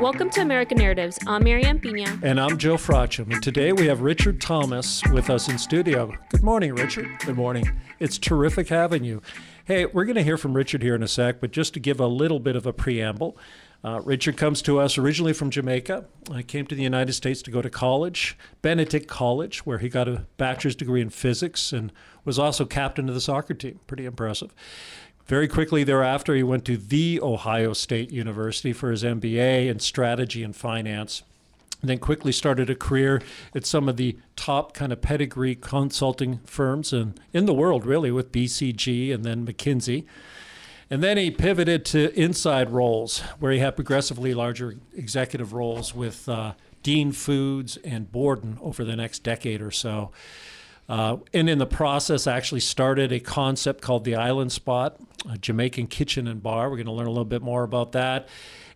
Welcome to American Narratives. I'm Marianne Pina. And I'm Joe Fracham. And today we have Richard Thomas with us in studio. Good morning, Richard. Good morning. It's terrific having you. Hey, we're going to hear from Richard here in a sec, but just to give a little bit of a preamble, uh, Richard comes to us originally from Jamaica. I came to the United States to go to college, Benedict College, where he got a bachelor's degree in physics and was also captain of the soccer team. Pretty impressive. Very quickly thereafter, he went to The Ohio State University for his MBA in strategy and finance. And then quickly started a career at some of the top kind of pedigree consulting firms in, in the world, really, with BCG and then McKinsey. And then he pivoted to inside roles, where he had progressively larger executive roles with uh, Dean Foods and Borden over the next decade or so. Uh, and in the process, actually started a concept called the Island Spot, a Jamaican kitchen and bar. We're going to learn a little bit more about that.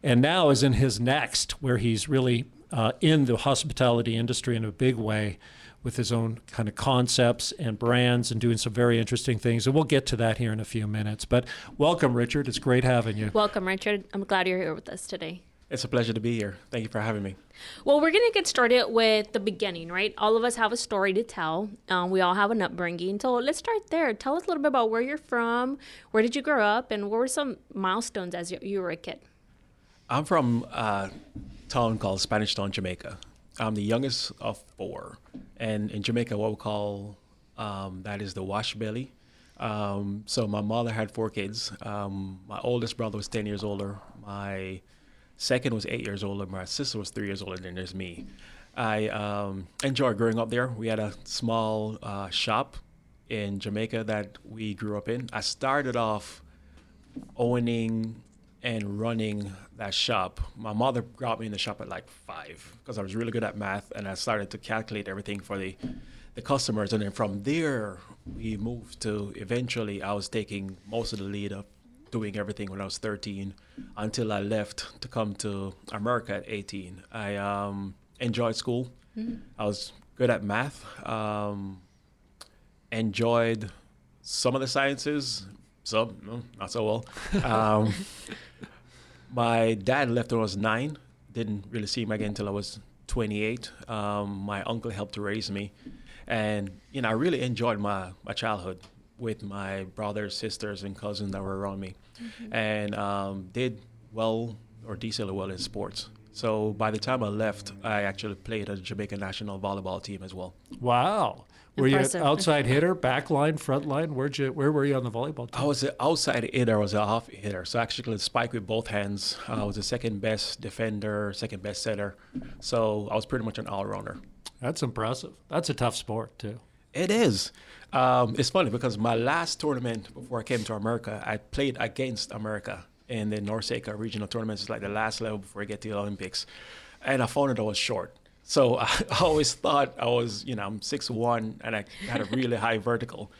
And now is in his next, where he's really uh, in the hospitality industry in a big way with his own kind of concepts and brands and doing some very interesting things. And we'll get to that here in a few minutes. But welcome, Richard. It's great having you. Welcome, Richard. I'm glad you're here with us today. It's a pleasure to be here. Thank you for having me. Well, we're going to get started with the beginning, right? All of us have a story to tell. Um, we all have an upbringing. So let's start there. Tell us a little bit about where you're from, where did you grow up, and what were some milestones as you, you were a kid? I'm from a town called Spanish Town, Jamaica. I'm the youngest of four. And in Jamaica, what we call um, that is the wash belly. Um, so my mother had four kids. Um, my oldest brother was 10 years older. My second was eight years older. My sister was three years older. than there's me. I um, enjoyed growing up there. We had a small uh, shop in Jamaica that we grew up in. I started off owning and running that shop. My mother got me in the shop at like five because I was really good at math and I started to calculate everything for the, the customers. And then from there, we moved to eventually, I was taking most of the lead of doing everything when I was 13 until I left to come to America at 18. I um, enjoyed school. Mm-hmm. I was good at math. Um, enjoyed some of the sciences, some no, not so well. Um, my dad left when I was nine. Didn't really see him again until I was 28. Um, my uncle helped to raise me, and you know I really enjoyed my my childhood with my brothers, sisters, and cousins that were around me, mm-hmm. and um, did well or decently well in sports. So by the time I left, I actually played a Jamaica national volleyball team as well. Wow. Were Impressive. you an outside hitter, back line, front line? Where'd you, where were you on the volleyball team? I was an outside hitter. I was a half hitter. So I actually could spike with both hands. Uh, I was the second best defender, second best setter. So I was pretty much an all rounder. That's impressive. That's a tough sport, too. It is. Um, it's funny because my last tournament before I came to America, I played against America in the NORCECA regional tournaments. It's like the last level before I get to the Olympics. And I found that I was short. So I, always thought I was, you know, I'm six one and I had a really high vertical.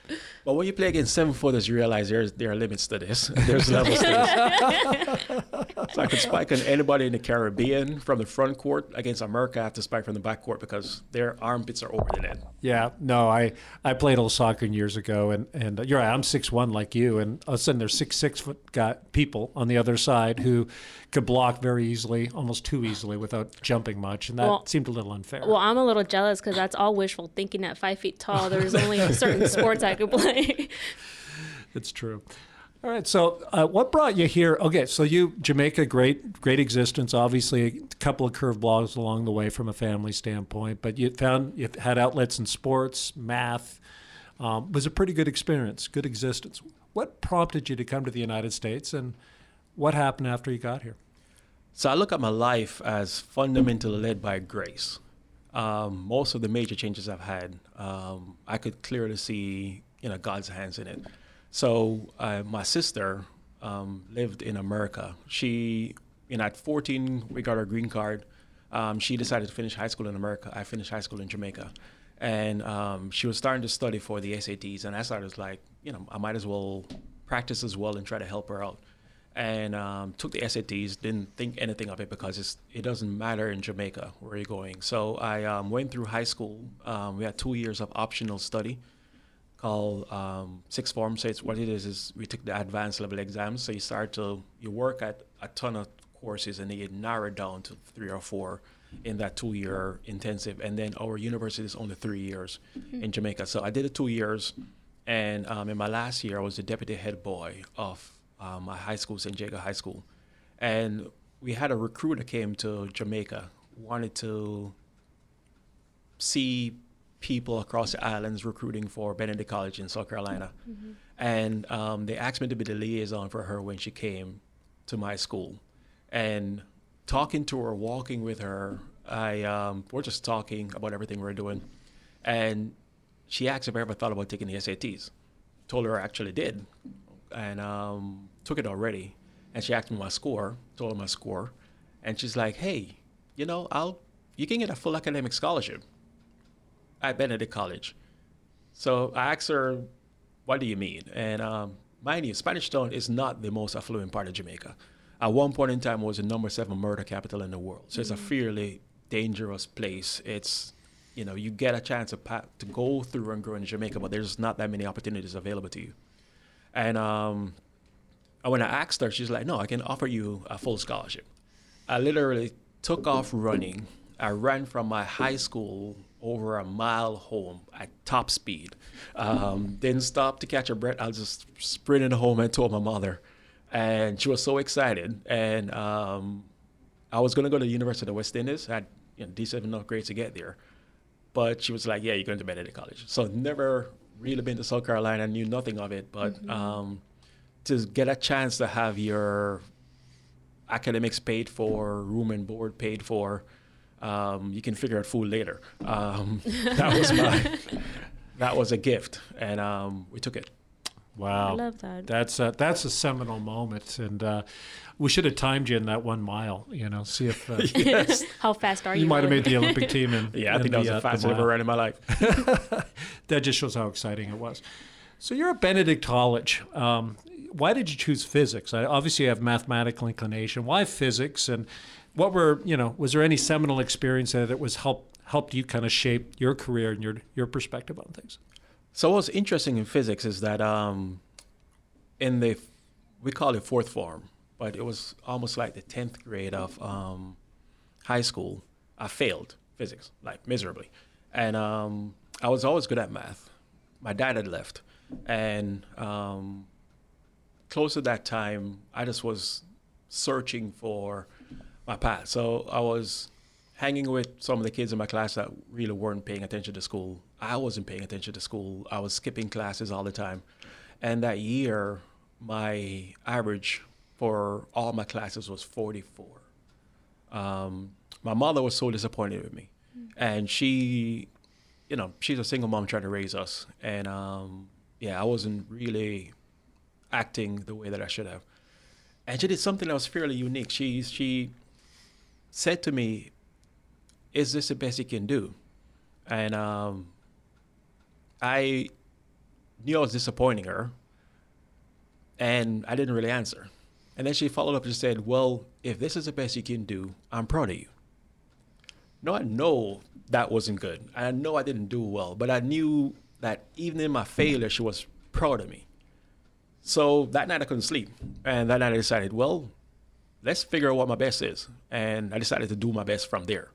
But when you play against seven footers, you realize there's there are limits to this. There's levels to this. so I could spike on anybody in the Caribbean from the front court against America. I have to spike from the back court because their armpits are over the net. Yeah, no, I I played a little soccer years ago, and and you're right. I'm six one like you, and uh, all of a sudden there's six six foot got people on the other side who could block very easily, almost too easily, without jumping much, and that well, seemed a little unfair. Well, I'm a little jealous because that's all wishful thinking. At five feet tall, there's only certain sports I could play. it's true. All right. So, uh, what brought you here? Okay. So, you Jamaica, great, great existence. Obviously, a couple of curveballs along the way from a family standpoint, but you found you had outlets in sports, math. Um, was a pretty good experience, good existence. What prompted you to come to the United States, and what happened after you got here? So I look at my life as fundamentally led by grace. Um, most of the major changes I've had, um, I could clearly see, you know, God's hands in it. So uh, my sister um, lived in America. She, you know, at 14, we got our green card. Um, she decided to finish high school in America. I finished high school in Jamaica, and um, she was starting to study for the SATs. And I started like, you know, I might as well practice as well and try to help her out and um, took the SATs. Didn't think anything of it because it doesn't matter in Jamaica where you're going. So I um, went through high school. Um, we had two years of optional study called um, sixth form. So it's what it is is we took the advanced level exams. So you start to you work at a ton of courses, and they narrowed down to three or four in that two-year intensive. And then our university is only three years in Jamaica. So I did it two years, and um, in my last year, I was the deputy head boy of um, my high school, St. Jago High School, and we had a recruiter came to Jamaica, wanted to see people across the islands recruiting for Benedict College in South Carolina. And um, they asked me to be the liaison for her when she came to my school. And talking to her, walking with her, I um, we're just talking about everything we're doing. And she asked if I ever thought about taking the SATs. Told her I actually did, and um, took it already. And she asked me my score. Told her my score, and she's like, "Hey, you know, I'll you can get a full academic scholarship at Benedict College." So I asked her, "What do you mean?" And um, mind you, Spanish Town is not the most affluent part of Jamaica. At one point in time, it was the number seven murder capital in the world. So it's a fairly dangerous place. It's you know, you get a chance to, pa- to go through and grow in Jamaica, but there's not that many opportunities available to you. And um, when I asked her, she's like, no, I can offer you a full scholarship. I literally took off running. I ran from my high school over a mile home at top speed. Um, didn't stop to catch a breath. I was just sprinted home and told my mother. And she was so excited. And um, I was going to go to the University of the West Indies. I had you know, decent enough grades to get there. But she was like, yeah, you're going to Benedict College. So never really been to South Carolina, knew nothing of it. But um, to get a chance to have your academics paid for, room and board paid for, um, you can figure out food later. Um, that was my, that was a gift, and um, we took it. Wow, I love that. That's a, that's a seminal moment, and uh, we should have timed you in that one mile. You know, see if uh, yes. How fast are you? you might have made the Olympic team. In, Yeah, I in think that was the, uh, the the fastest I've ever mile. run in my life. that just shows how exciting it was. So you're at Benedict College. Um, why did you choose physics? I obviously have mathematical inclination. Why physics? And what were you know? Was there any seminal experience there that was help helped you kind of shape your career and your your perspective on things? So what's interesting in physics is that um, in the we call it fourth form, but it was almost like the tenth grade of um, high school. I failed physics like miserably, and um, I was always good at math. My dad had left, and um, close to that time, I just was searching for my path. So I was hanging with some of the kids in my class that really weren't paying attention to school. I wasn't paying attention to school. I was skipping classes all the time. And that year, my average for all my classes was 44. Um, my mother was so disappointed with me. And she, you know, she's a single mom trying to raise us. And um, yeah, I wasn't really acting the way that I should have. And she did something that was fairly unique. She, she said to me, is this the best you can do? And um, I knew I was disappointing her, and I didn't really answer. And then she followed up and said, Well, if this is the best you can do, I'm proud of you. No, I know that wasn't good. I know I didn't do well, but I knew that even in my failure, she was proud of me. So that night I couldn't sleep. And that night I decided, well, let's figure out what my best is. And I decided to do my best from there.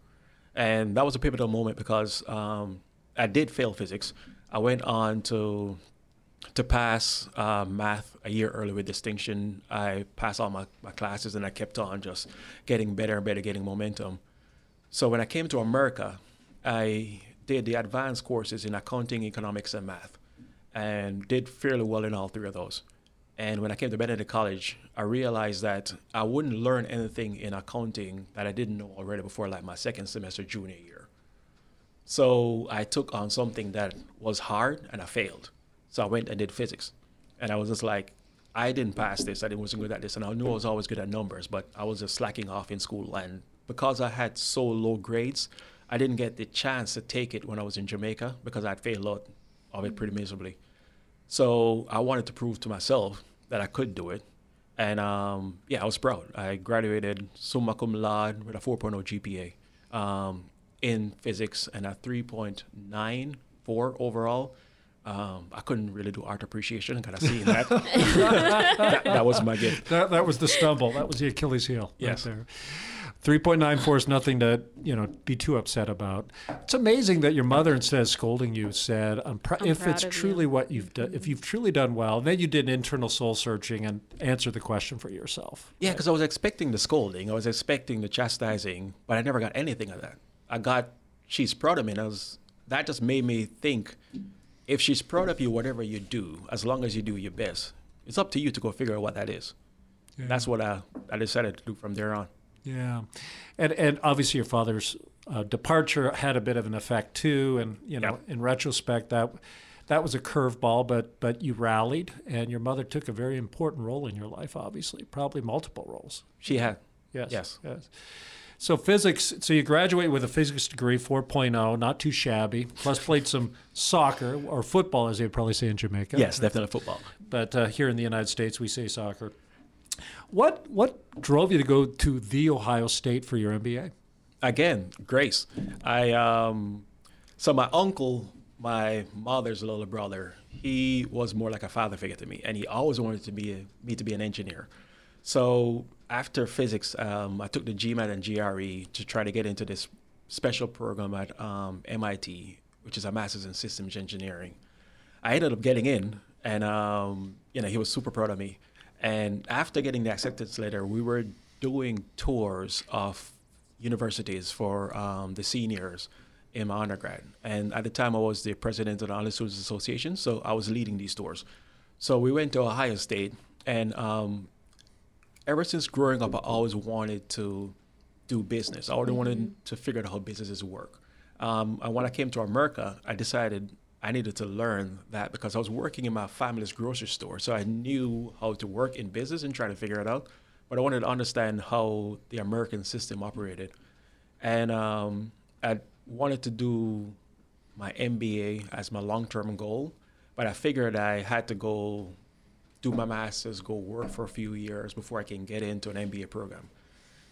And that was a pivotal moment because um, I did fail physics. I went on to to pass uh, math a year early with distinction. I passed all my, my classes and I kept on just getting better and better, getting momentum. So when I came to America, I did the advanced courses in accounting, economics, and math, and did fairly well in all three of those. And when I came to Benedict College, I realized that I wouldn't learn anything in accounting that I didn't know already before, like my second semester junior year. So I took on something that was hard and I failed. So I went and did physics. And I was just like, I didn't pass this. I wasn't good at this. And I knew I was always good at numbers, but I was just slacking off in school. And because I had so low grades, I didn't get the chance to take it when I was in Jamaica because I'd failed out of it pretty miserably. So I wanted to prove to myself that I could do it. And um, yeah, I was proud. I graduated summa cum laude with a 4.0 GPA um, in physics and a 3.94 overall. Um, I couldn't really do art appreciation, kind of seeing that. that. that. was my gift. That, that was the stumble. That was the Achilles heel. Yes. Right there. 3.94 is nothing to you know be too upset about. It's amazing that your mother, instead of scolding you, said, "I'm, pr- I'm if proud it's of truly you." what you've done, if you've truly done well." And then you did an internal soul searching and answered the question for yourself. Yeah, because I was expecting the scolding, I was expecting the chastising, but I never got anything of that. I got, she's proud of me, and I was, that just made me think, if she's proud of you, whatever you do, as long as you do your best, it's up to you to go figure out what that is. That's what I, I decided to do from there on. Yeah, and and obviously your father's uh, departure had a bit of an effect too. And you know, Yeah. in retrospect, that that was a curveball, but but you rallied, and your mother took a very important role in your life. Obviously, probably multiple roles. She had, Yes. Yes. Yes. So physics. So you graduate with a physics degree, 4.0, not too shabby. Plus played some soccer or football, as they'd probably say in Jamaica. yes, definitely football. But uh, here in the United States, we say soccer. What what drove you to go to the Ohio State for your MBA? again, grace. I um, so my uncle, my mother's little brother, he was more like a father figure to me, and he always wanted to be a, me to be an engineer. So after physics, um, I took the GMAT and GRE to try to get into this special program at um, MIT, which is a master's in systems engineering. I ended up getting in, and um, you know he was super proud of me. And after getting the acceptance letter, we were doing tours of universities for um, the seniors in my undergrad. And at the time, I was the president of the Honor Students Association, so I was leading these tours. So we went to Ohio State, and um, ever since growing up, I always wanted to do business. I always wanted to figure out how businesses work. Um, and when I came to America, I decided I needed to learn that because I was working in my family's grocery store. So I knew how to work in business and try to figure it out. But I wanted to understand how the American system operated. And um, I wanted to do my MBA as my long term goal. But I figured I had to go do my master's, go work for a few years before I can get into an MBA program.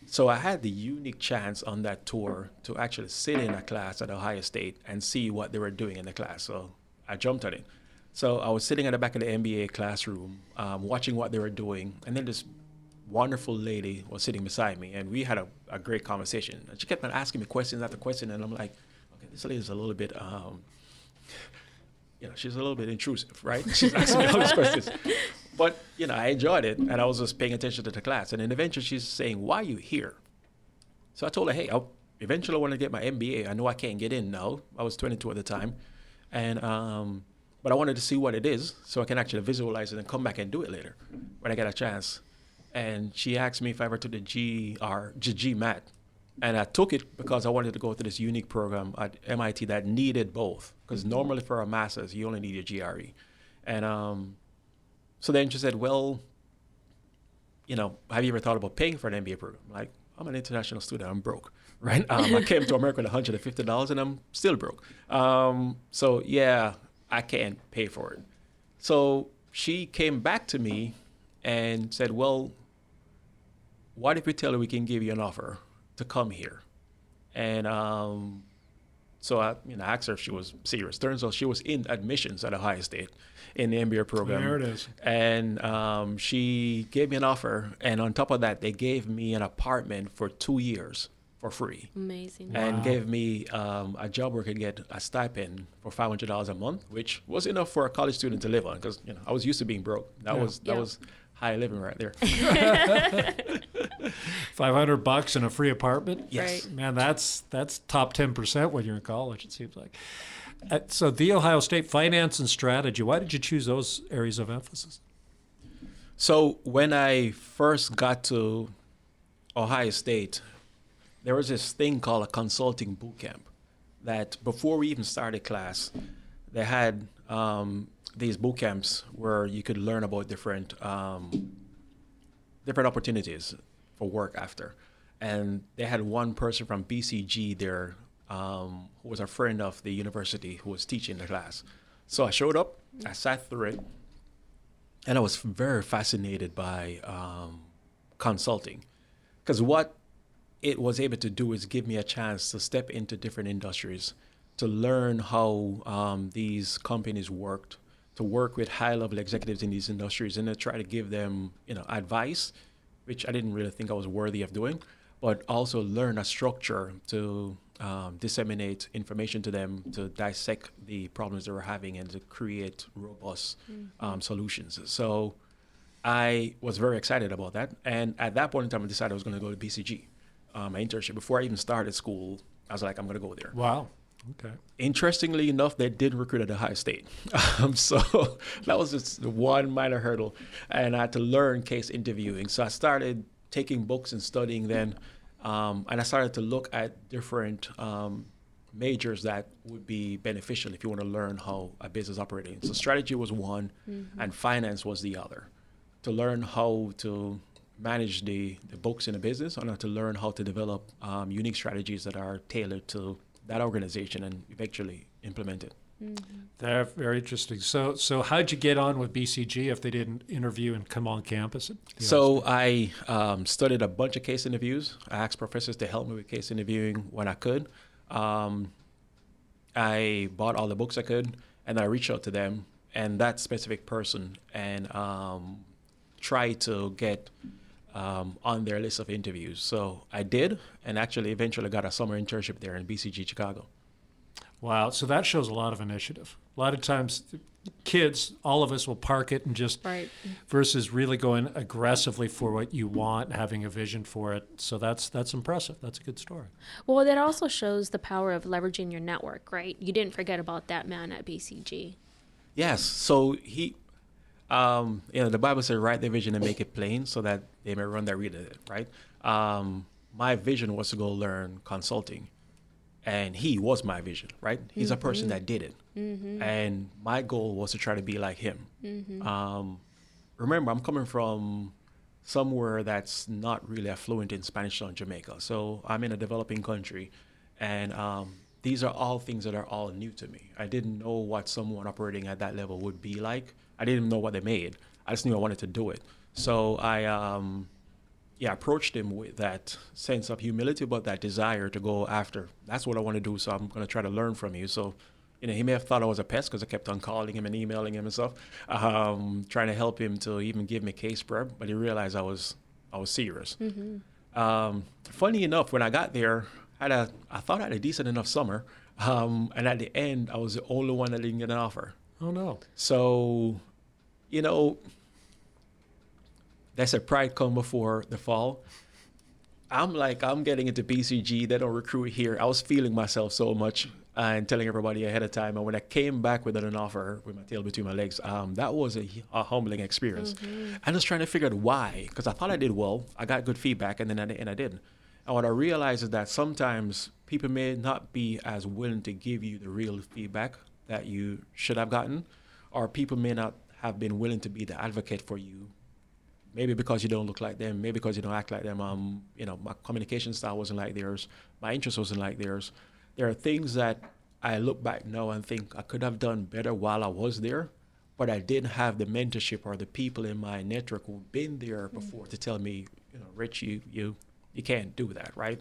So I had the unique chance on that tour to actually sit in a class at Ohio State and see what they were doing in the class. So I jumped on it. So I was sitting at the back of the MBA classroom, um, watching what they were doing, and then this wonderful lady was sitting beside me, and we had a, a great conversation. And she kept on asking me questions after question, and I'm like, okay, this lady's a little bit, um, you know, she's a little bit intrusive, right? She's asking me all these questions. But, you know, I enjoyed it, and I was just paying attention to the class. And then eventually she's saying, why are you here? So I told her, hey, I'll, eventually I want to get my MBA. I know I can't get in now. I was 22 at the time. And, um, but I wanted to see what it is so I can actually visualize it and come back and do it later when I get a chance. And she asked me if I ever took the GR, G- GMAT. And I took it because I wanted to go to this unique program at MIT that needed both. Because normally for a master's, you only need your GRE. And um, so then she said, well, you know, have you ever thought about paying for an MBA program? Like, I'm an international student. I'm broke, right? Um, I came to America with $150 and I'm still broke. Um, so yeah, I can't pay for it. So she came back to me and said, well, what if we tell her we can give you an offer to come here? And um, so I, you know, asked her if she was serious. Turns out she was in admissions at Ohio State in the MBA program. There it is. And um, she gave me an offer, and on top of that, they gave me an apartment for two years for free, Amazing. and Wow. gave me um, a job where I could get a stipend for five hundred dollars a month, which was enough for a college student to live on. Because you know, I was used to being broke. That Yeah. was that Yeah. was high living right there. 500 bucks and a free apartment? Yes. Right. Man, that's that's top 10% when you're in college, it seems like. Uh, so, the Ohio State finance and strategy, why did you choose those areas of emphasis? So when I first got to Ohio State, there was this thing called a consulting boot camp. That before we even started class, they had um, these boot camps where you could learn about different um, different opportunities for work after. And they had one person from BCG there um, who was a friend of the university who was teaching the class. So I showed up, I sat through it, and I was very fascinated by um, consulting because what it was able to do is give me a chance to step into different industries to learn how um, these companies worked, to work with high-level executives in these industries, and to try to give them, you know, advice, which I didn't really think I was worthy of doing, but also learn a structure to um, disseminate information to them to dissect the problems they were having and to create robust Mm-hmm. um, solutions. So I was very excited about that. And at that point in time, I decided I was going to go to BCG, um, my internship. Before I even started school, I was like, I'm going to go there. Wow. Okay. Interestingly enough, they did recruit at Ohio State. Um, so that was just the one minor hurdle. And I had to learn case interviewing. So I started taking books and studying then. Um, and I started to look at different um, majors that would be beneficial if you want to learn how a business operating. So strategy was one, and finance was the other. To learn how to manage the, the books in a business and to learn how to develop um, unique strategies that are tailored to that organization and eventually implement it. They're very interesting. So, so how'd you get on with BCG if they didn't interview and come on campus? So I um, studied a bunch of case interviews. I asked professors to help me with case interviewing when I could. Um, I bought all the books I could, and I reached out to them and that specific person and um, tried to get um, on their list of interviews. So I did, and actually eventually got a summer internship there in BCG Chicago. Wow. So that shows a lot of initiative. A lot of times, kids, all of us will park it and just Right. versus really going aggressively for what you want, having a vision for it. So that's that's impressive. That's a good story. Well, that also shows the power of leveraging your network, right? You didn't forget about that man at BCG. Yes. So he, um, you know, the Bible says, write the vision and make it plain so that they may run that read it, right? Um, my vision was to go learn consulting. And he was my vision, right? He's a person that did it. And my goal was to try to be like him. Um, remember, I'm coming from somewhere that's not really affluent in Spanish Town Jamaica. So I'm in a developing country, and um, these are all things that are all new to me. I didn't know what someone operating at that level would be like. I didn't even know what they made. I just knew I wanted to do it. So I, um, yeah, approached him with that sense of humility, but that desire to go after. That's what I want to do. So I'm going to try to learn from you. So you know, he may have thought I was a pest because I kept on calling him and emailing him and stuff, um, trying to help him to even give me case prep. But he realized I was I was serious. Um, funny enough, when I got there, I had a I thought I had a decent enough summer, um, and at the end, I was the only one that didn't get an offer. Oh no. So, you know, they said pride come before the fall. I'm like, I'm getting into BCG. They don't recruit here. I was feeling myself so much and telling everybody ahead of time. And when I came back with an offer with my tail between my legs, um, that was a, a humbling experience. I was trying to figure out why, because I thought I did well. I got good feedback, and then I, and I didn't. And what I realized is that sometimes people may not be as willing to give you the real feedback that you should have gotten, or people may not have been willing to be the advocate for you maybe because you don't look like them, maybe because you don't act like them. Um, you know, my communication style wasn't like theirs, my interest wasn't like theirs. There are things that I look back now and think I could have done better while I was there, but I didn't have the mentorship or the people in my network who've been there before to tell me, you know, Rich, you you you can't do that, right?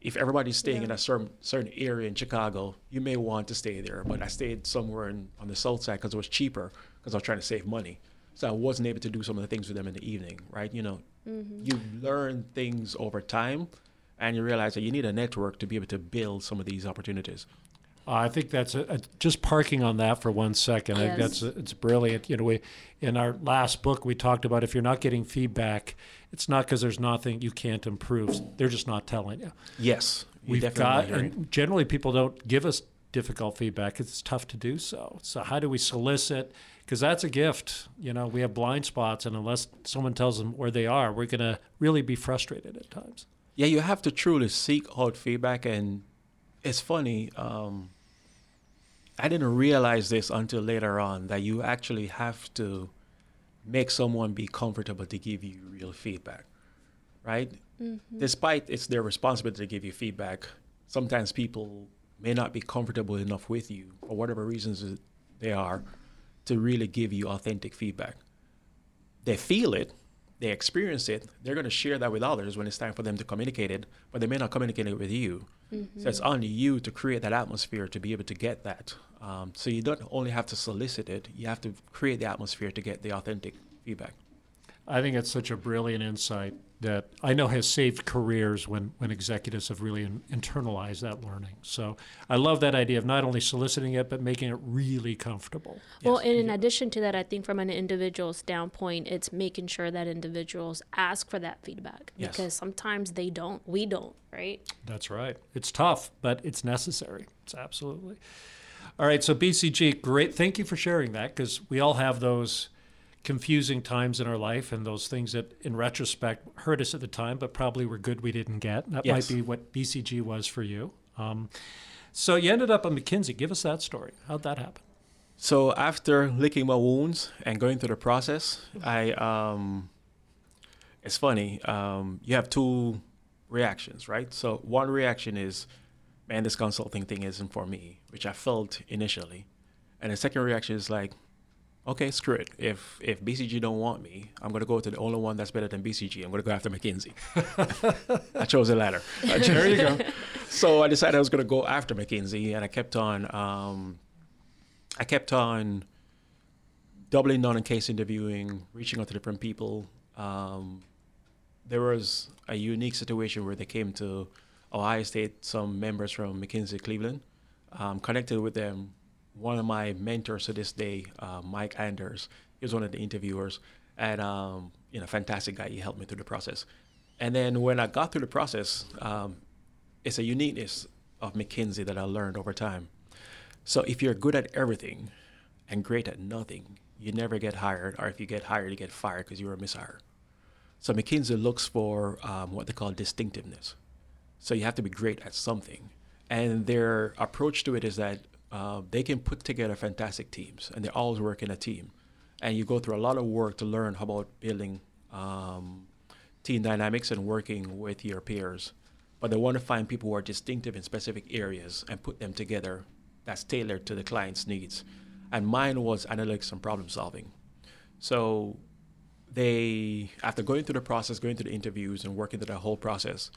If everybody's staying in a certain certain area in Chicago, you may want to stay there. But I stayed somewhere in, on the south side because it was cheaper because I was trying to save money. So I wasn't able to do some of the things with them in the evening, right? You know, you learn things over time, and you realize that you need a network to be able to build some of these opportunities. Uh, I think that's a, a, just parking on that for one second. I think that's a, it's brilliant. You know, we in our last book we talked about if you're not getting feedback, it's not because there's nothing you can't improve. They're just not telling you. Yes, We've definitely got, and generally people don't give us difficult feedback. it's tough to do so. So how do we solicit? Because that's a gift. You know, we have blind spots, and unless someone tells them where they are, we're going to really be frustrated at times. Yeah, you have to truly seek out feedback, and it's funny. Um, I didn't realize this until later on that you actually have to make someone be comfortable to give you real feedback, right? Despite it's their responsibility to give you feedback, sometimes people may not be comfortable enough with you for whatever reasons they are to really give you authentic feedback. They feel it, they experience it, they're going to share that with others when it's time for them to communicate it, but they may not communicate it with you. Mm-hmm. So it's on you to create that atmosphere to be able to get that. Um, so you don't only have to solicit it, you have to create the atmosphere to get the authentic feedback. I think it's such a brilliant insight that I know has saved careers when, when executives have really in, internalized that learning. So I love that idea of not only soliciting it, but making it really comfortable. Well, and in addition to that, I think from an individual standpoint, it's making sure that individuals ask for that feedback Yes. because sometimes they don't. We don't, right? That's right. It's tough, but it's necessary. It's absolutely. All right. So, BCG, great. Thank you for sharing that because we all have those confusing times in our life and those things that, in retrospect, hurt us at the time, but probably were good we didn't get. That Yes. might be what BCG was for you. Um, so, you ended up at McKinsey. Give us that story. How'd that happen? So after licking my wounds and going through the process, I um, it's funny. Um, you have two reactions, right? So one reaction is, man, this consulting thing isn't for me, which I felt initially, and the second reaction is like, okay, screw it. If if BCG don't want me, I'm gonna go to the only one that's better than BCG. I'm gonna go after McKinsey. I chose the latter. there you go. so I decided I was going to go after McKinsey, and I kept on, um, I kept on doubling down on case interviewing, reaching out to different people. Um, there was a unique situation where they came to Ohio State, some members from McKinsey Cleveland, um, connected with them. One of my mentors to this day, uh, Mike Anders, he was one of the interviewers, and um, you know, fantastic guy. He helped me through the process. And then when I got through the process, um, it's a uniqueness of McKinsey that I learned over time. So if you're good at everything and great at nothing, you never get hired, or if you get hired, you get fired because you were a mishire. So McKinsey looks for um, what they call distinctiveness. So you have to be great at something, and their approach to it is that uh, they can put together fantastic teams, and they always work in a team. And you go through a lot of work to learn about building um, team dynamics and working with your peers. But they want to find people who are distinctive in specific areas and put them together that's tailored to the client's needs. And mine was analytics and problem solving. So they, after going through the process, going through the interviews and working through the whole process,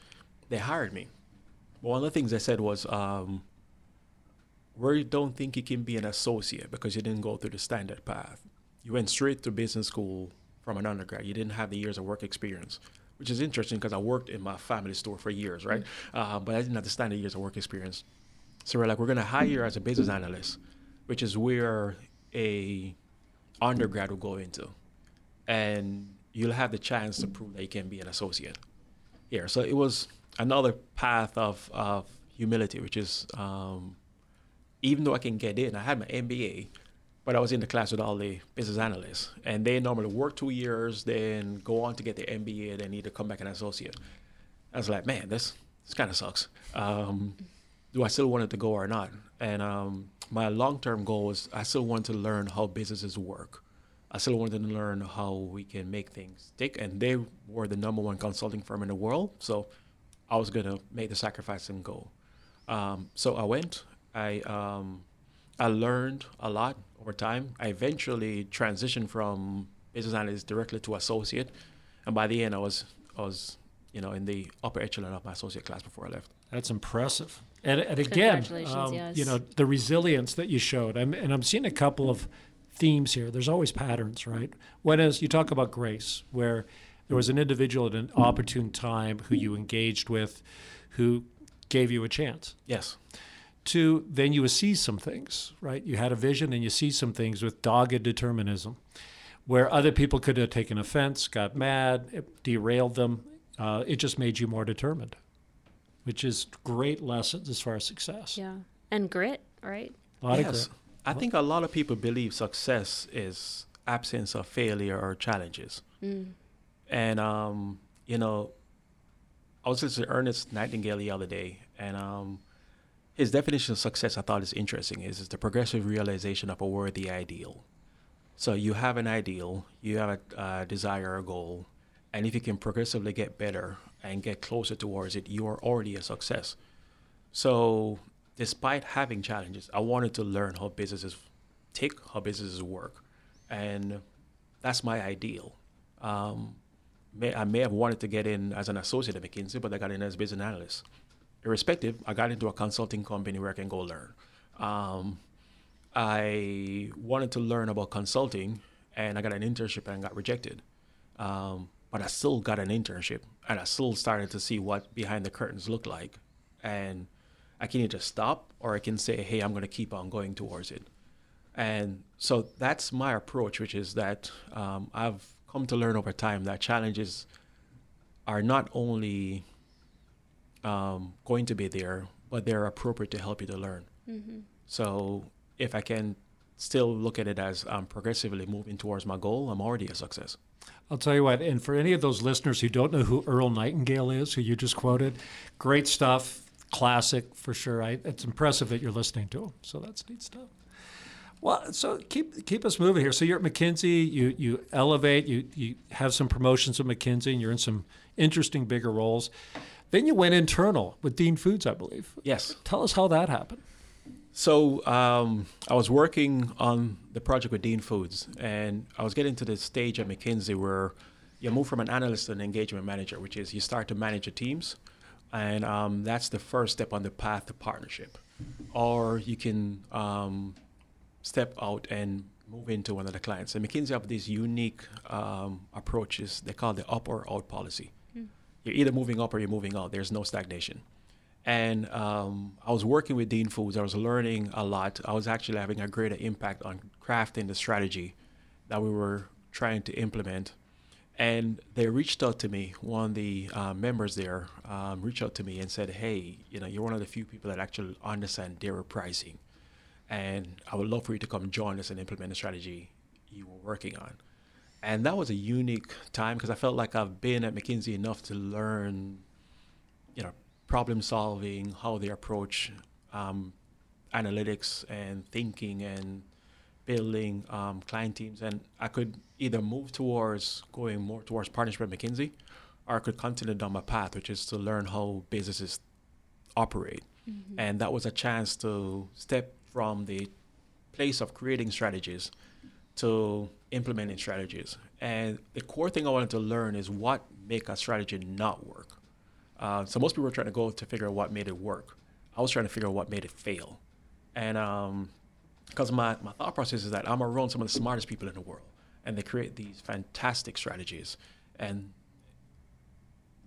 they hired me. One of the things they said was, um, we don't think you can be an associate because you didn't go through the standard path. You went straight to business school from an undergrad. You didn't have the years of work experience, which is interesting because I worked in my family store for years, right? Uh, but I didn't have the standard years of work experience. So we're like, we're going to hire you as a business analyst, which is where a undergrad will go into, and you'll have the chance to prove that you can be an associate here. So it was another path of, of humility, which is um, even though I can get in, I had my MBA, but I was in the class with all the business analysts, and they normally work two years, then go on to get the MBA, then need to come back an associate. I was like, man, this this kind of sucks. Um, do I still want it to go or not? And um, my long term goal was I still want to learn how businesses work. I still wanted to learn how we can make things stick. and they were the number one consulting firm in the world, so I was gonna make the sacrifice and go. Um, so I went. I um, I learned a lot over time. I eventually transitioned from business analyst directly to associate, and by the end, I was I was you know in the upper echelon of my associate class before I left. That's impressive. And, and again, um, yes. you know, the resilience that you showed. I'm, and I'm seeing a couple of themes here. There's always patterns, right? One is you talk about grace, where there was an individual at an opportune time who you engaged with, who gave you a chance. Yes. Two, then you would see some things, right? You had a vision and you see some things with dogged determinism, where other people could have taken offense, got mad, it derailed them. Uh, it just made you more determined, which is great lessons as far as success. Yeah. And grit, right? A lot of yes. grit. I think a lot of people believe success is absence of failure or challenges. And um, you know, I was listening to Ernest Nightingale the other day, and um, his definition of success I thought is interesting. Is is the progressive realization of a worthy ideal. So you have an ideal, you have a desire a goal, and if you can progressively get better and get closer towards it, you are already a success. So, despite having challenges, I wanted to learn how businesses tick, how businesses work, and that's my ideal. Um, may, I may have wanted to get in as an associate at McKinsey, but I got in as business analyst. Irrespective, I got into a consulting company where I can go learn. Um, I wanted to learn about consulting, and I got an internship and got rejected. Um, but I still got an internship, and I still started to see what behind the curtains looked like, and I can either stop or I can say, "Hey, I'm going to keep on going towards it." And so that's my approach, which is that um, I've come to learn over time that challenges are not only um, going to be there, but they're appropriate to help you to learn. Mm-hmm. So if I can still look at it as I'm progressively moving towards my goal, I'm already a success. I'll tell you what, and for any of those listeners who don't know who Earl Nightingale is, who you just quoted, great stuff, classic for sure. I, it's impressive that you're listening to him, so that's neat stuff. Well, so keep keep us moving here. So you're at McKinsey, you you elevate, you you have some promotions at McKinsey, and you're in some interesting bigger roles. Then you went internal with Dean Foods, I believe. Yes. Tell us how that happened. So um, I was working on the project with Dean Foods, and I was getting to the stage at McKinsey where you move from an analyst to an engagement manager, which is you start to manage your teams, and um, that's the first step on the path to partnership. Or you can um, step out and move into one of the clients. And McKinsey have these unique um, approaches. They call the up or out policy. You're either moving up or you're moving out. There's no stagnation. And um, I was working with Dean Foods. I was learning a lot. I was actually having a greater impact on crafting the strategy that we were trying to implement. And they reached out to me. One of the uh, members there um, reached out to me and said, "Hey, you know, you're one of the few people that actually understand dairy pricing, and I would love for you to come join us and implement the strategy you were working on." And that was a unique time because I felt like I've been at McKinsey enough to learn, you know, problem solving, how they approach um, analytics and thinking and building um, client teams. And I could either move towards going more towards partnership at McKinsey, or I could continue down my path, which is to learn how businesses operate. Mm-hmm. And that was a chance to step from the place of creating strategies to implementing strategies. And the core thing I wanted to learn is what make a strategy not work. Uh, so most people were trying to go to figure out what made it work. I was trying to figure out what made it fail. And because um, my, my thought process is that I'm around some of the smartest people in the world, and they create these fantastic strategies. And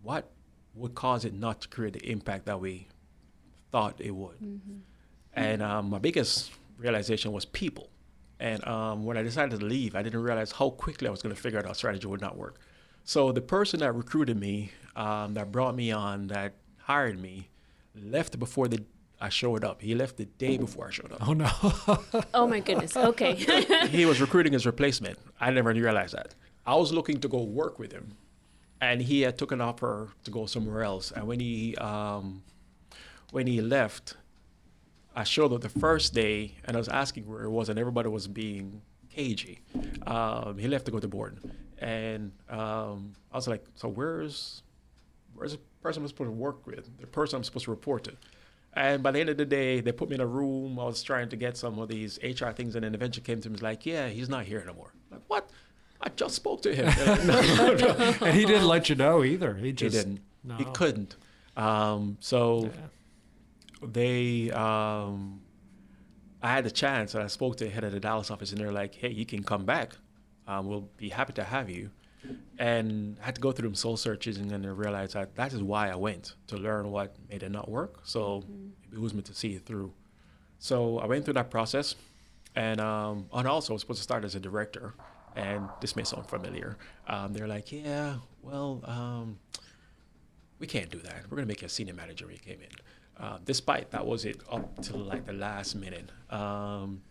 what would cause it not to create the impact that we thought it would? Mm-hmm. And um, my biggest realization was people. And um, when I decided to leave, I didn't realize how quickly I was going to figure out our strategy would not work. So the person that recruited me, um, that brought me on, that hired me, left before the I showed up. He left the day before I showed up. Oh no! oh my goodness. Okay. he was recruiting his replacement. I never realized that. I was looking to go work with him, and he had took an offer to go somewhere else. And when he um, when he left, I showed up the first day, and I was asking where it was, and everybody was being cagey. Um, he left to go to Borden, and um, I was like, so where's where's the person I'm supposed to work with, the person I'm supposed to report to? And by the end of the day, they put me in a room. I was trying to get some of these HR things, and then eventually came to me like, yeah, he's not here anymore. I'm like what? I just spoke to him. Like, no, no. and he didn't let you know either. He just he didn't. No. He couldn't. Um, so yeah. They, um, I had the chance, and I spoke to the head of the Dallas office, and they're like, "Hey, you can come back." um, we'll be happy to have you. And I had to go through them soul searches and then I realized that that is why I went to learn what made it not work. So mm-hmm. it behooves me to see it through. So I went through that process. And, um, and also, I was supposed to start as a director. And this may sound familiar. Um, they're like, yeah, well, um, we can't do that. We're going to make you a senior manager when you came in. Uh, despite that was it up to like the last minute. Um,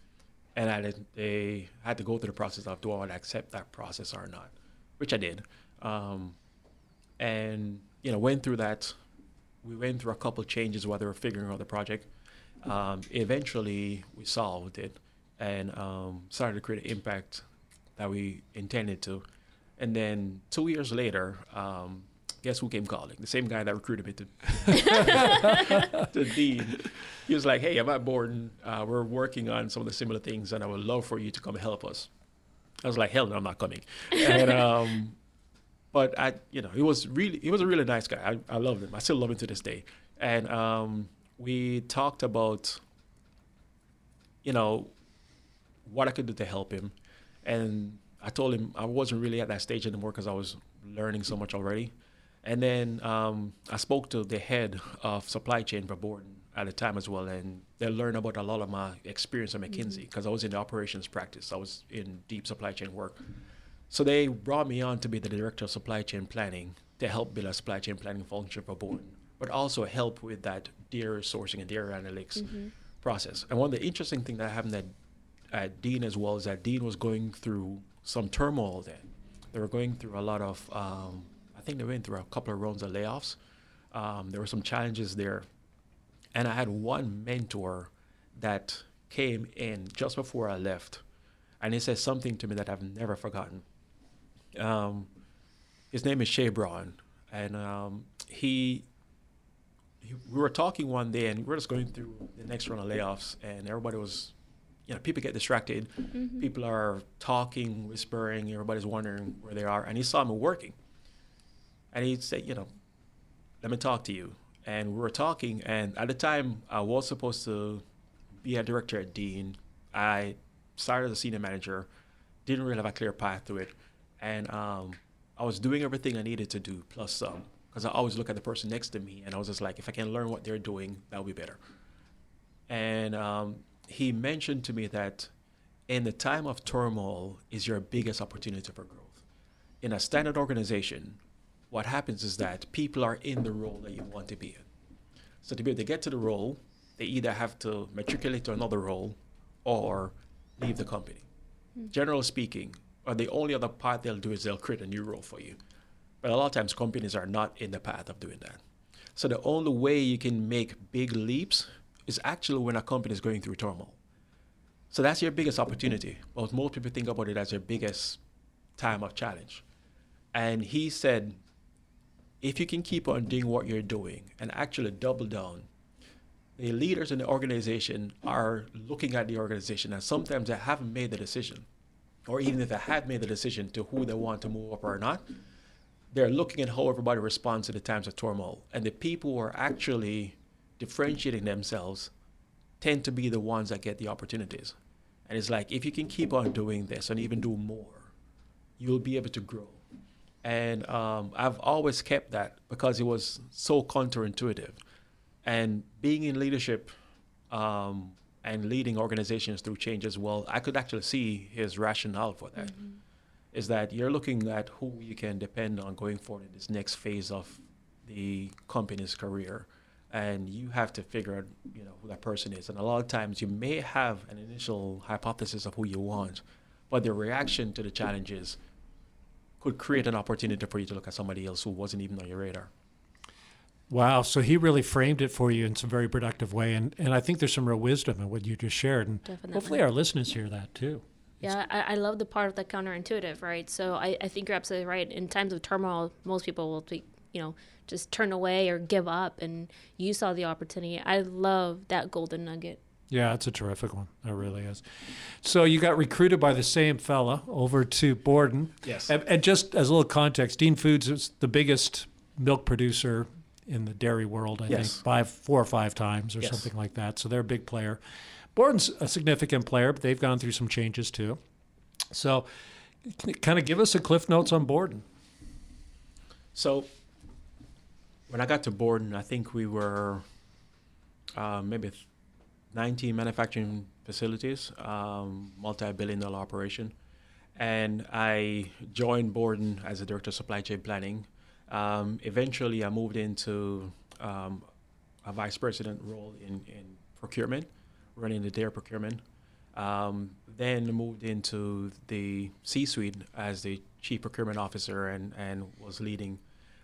and I did, they had to go through the process of do I want to accept that process or not, which I did, um, and you know went through that. We went through a couple changes while they were figuring out the project. Um, eventually, we solved it and um, started to create an impact that we intended to. And then two years later, um, guess who came calling? The same guy that recruited me to, to Dean. He was like, hey, I'm at Borden. Uh, we're working on some of the similar things, and I would love for you to come help us. I was like, hell no, I'm not coming. And, um, but I, you know, he was really, he was a really nice guy. I, I loved him. I still love him to this day. and um, we talked about, you know, what I could do to help him, and I told him I wasn't really at that stage anymore because I was learning so much already. And then um, I spoke to the head of supply chain for Borden at the time as well, and they learned about a lot of my experience at McKinsey because mm-hmm. I was in the operations practice. I was in deep supply chain work. So they brought me on to be the director of supply chain planning to help build a supply chain planning function for Borden, but also help with that dairy sourcing and dairy analytics mm-hmm. process. And one of the interesting things that happened at, at Dean as well is that Dean was going through some turmoil then. They were going through a lot of, um, think they went through a couple of rounds of layoffs. Um, there were some challenges there. And I had one mentor that came in just before I left, and he said something to me that I've never forgotten. Um, his name is Shay Braun, and um, he, he, we were talking one day, and we were just going through the next round of layoffs, and everybody was, you know, people get distracted, mm-hmm. people are talking, whispering, everybody's wondering where they are, and he saw me working, and he said, you know, let me talk to you, and we were talking, and at the time I was supposed to be a director at Dean. I started as a senior manager, didn't really have a clear path to it, and um, I was doing everything I needed to do plus some because I always look at the person next to me and I was just like, if I can learn what they're doing, that'll be better. And um, he mentioned to me that in the time of turmoil is your biggest opportunity for growth. In a standard organization, what happens is that people are in the role that you want to be in. So to be able to get to the role, they either have to matriculate to another role or leave the company. Mm-hmm. Generally speaking, or the only other part they'll do is they'll create a new role for you. But a lot of times companies are not in the path of doing that. So the only way you can make big leaps is actually when a company is going through turmoil. So that's your biggest opportunity. But most people think about it as your biggest time of challenge. And he said, if you can keep on doing what you're doing and actually double down, the leaders in the organization are looking at the organization and sometimes they haven't made the decision or even if they have made the decision to who they want to move up or not, they're looking at how everybody responds to the times of turmoil. And the people who are actually differentiating themselves tend to be the ones that get the opportunities. And it's like, if you can keep on doing this and even do more, you'll be able to grow. And um, I've always kept that because it was so counterintuitive. And being in leadership um, and leading organizations through change as well, I could actually see his rationale for that. Mm-hmm. Is that you're looking at who you can depend on going forward in this next phase of the company's career, and you have to figure out, you know, who that person is. And a lot of times, you may have an initial hypothesis of who you want, but the reaction to the challenges could create an opportunity for you to look at somebody else who wasn't even on your radar. Wow. So he really framed it for you in some very productive way. And, and I think there's some real wisdom in what you just shared. And Definitely. hopefully our listeners hear that too. Yeah, I, I, love the part of the counterintuitive, right? So I, I think you're absolutely right. In times of turmoil, most people will be, you know, just turn away or give up. And you saw the opportunity. I love that golden nugget. Yeah, it's a terrific one. It really is. So you got recruited by the same fella over to Borden. Yes. And, and just as a little context, Dean Foods is the biggest milk producer in the dairy world, I yes. think, five, four or five times or yes. something like that. So they're a big player. Borden's a significant player, but they've gone through some changes too. So, kind of give us a cliff notes on Borden. So, when I got to Borden, I think we were uh, maybe 19 manufacturing facilities, um, multi-billion dollar operation. And I joined Borden as a director of supply chain planning um, eventually, I moved into um, a vice president role in, in procurement, running the dairy procurement. Um, then moved into the C-suite as the chief procurement officer and, and was leading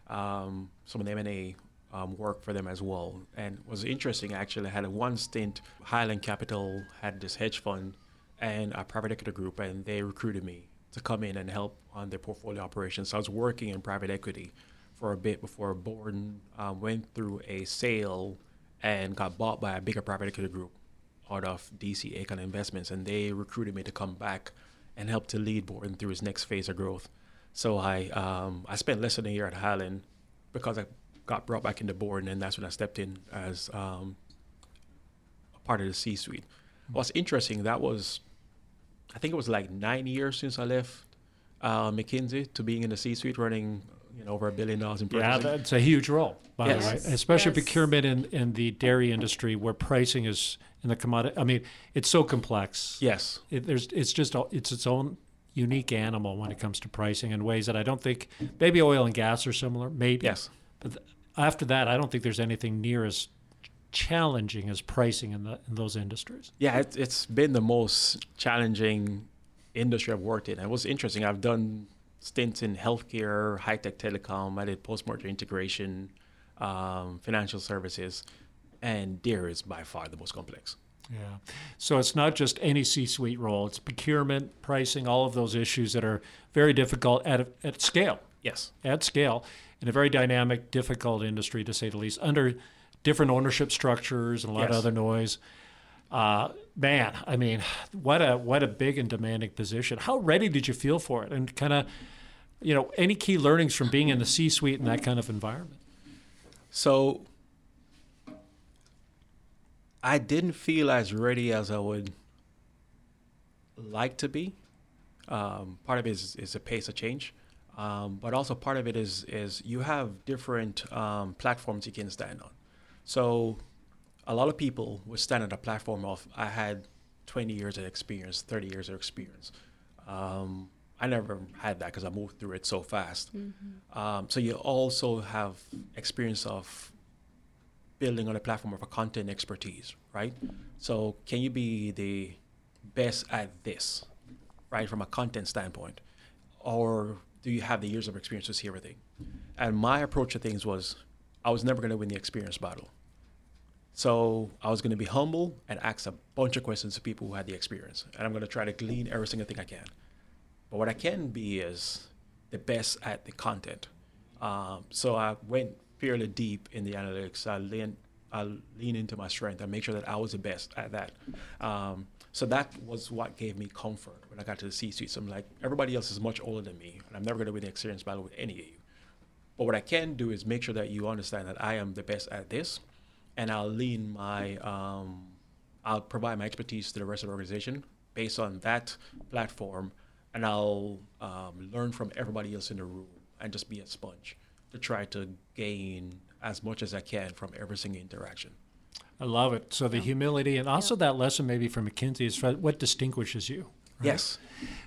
um, some of the M&A um, work for them as well. And it was interesting actually. I had a one stint. Highland Capital had this hedge fund and a private equity group, and they recruited me to come in and help on their portfolio operations. So I was working in private equity for a bit before Borden um, went through a sale and got bought by a bigger private equity group out of DC ACON Investments, and they recruited me to come back and help to lead Borden through his next phase of growth. So I um, I spent less than a year at Highland because I got brought back into board, and then that's when I stepped in as um, a part of the C-suite. What's interesting, that was, I think it was like nine years since I left uh, McKinsey to being in the C-suite, running you know over a billion dollars in Yeah, purchasing. that's a huge role, by Yes. the way, Yes, especially yes. procurement in, in the dairy industry where pricing is in the commodity. I mean, it's so complex. yes, It, there's, it's just it's its own unique animal when it comes to pricing in ways that I don't think maybe oil and gas are similar, maybe. yes. But th- after that, I don't think there's anything near as challenging as pricing in, the, in those industries. Yeah, it, it's been the most challenging industry I've worked in. It was interesting. I've done stints in healthcare, high tech telecom. I did post merger integration, um, financial services, and there is by far the most complex. Yeah. So it's not just any C-suite role; it's procurement, pricing, all of those issues that are very difficult at at scale. Yes. At scale, in a very dynamic, difficult industry to say the least, under different ownership structures and a lot of other noise. Uh, man, I mean, what a what a big and demanding position. How ready did you feel for it? And kind of, you know, any key learnings from being in the C-suite in that kind of environment? So I didn't feel as ready as I would like to be. Um, part of it is, is a pace of change, um, but also part of it is is you have different um, platforms you can stand on. So a lot of people would stand on a platform of I had 20 years of experience, 30 years of experience. Um, I never had that because I moved through it so fast. Um, so you also have experience of building on a platform of a content expertise, right? So can you be the best at this, right, from a content standpoint, or do you have the years of experience to see everything? And my approach to things was, I was never going to win the experience battle. So I was going to be humble and ask a bunch of questions to people who had the experience, and I'm going to try to glean every single thing I can. But what I can be is the best at the content. Um, so I went fairly deep in the analytics. I lean, I lean into my strength I make sure that I was the best at that. Um, so that was what gave me comfort when I got to the C-suite. So I'm like, everybody else is much older than me, and I'm never going to win the experience battle with any of you. But what I can do is make sure that you understand that I am the best at this, and I'll lean my, um, I'll provide my expertise to the rest of the organization based on that platform, and I'll um, learn from everybody else in the room and just be a sponge to try to gain as much as I can from every single interaction. I love it. So the humility and also that lesson maybe from McKinsey is what distinguishes you. right? Yes.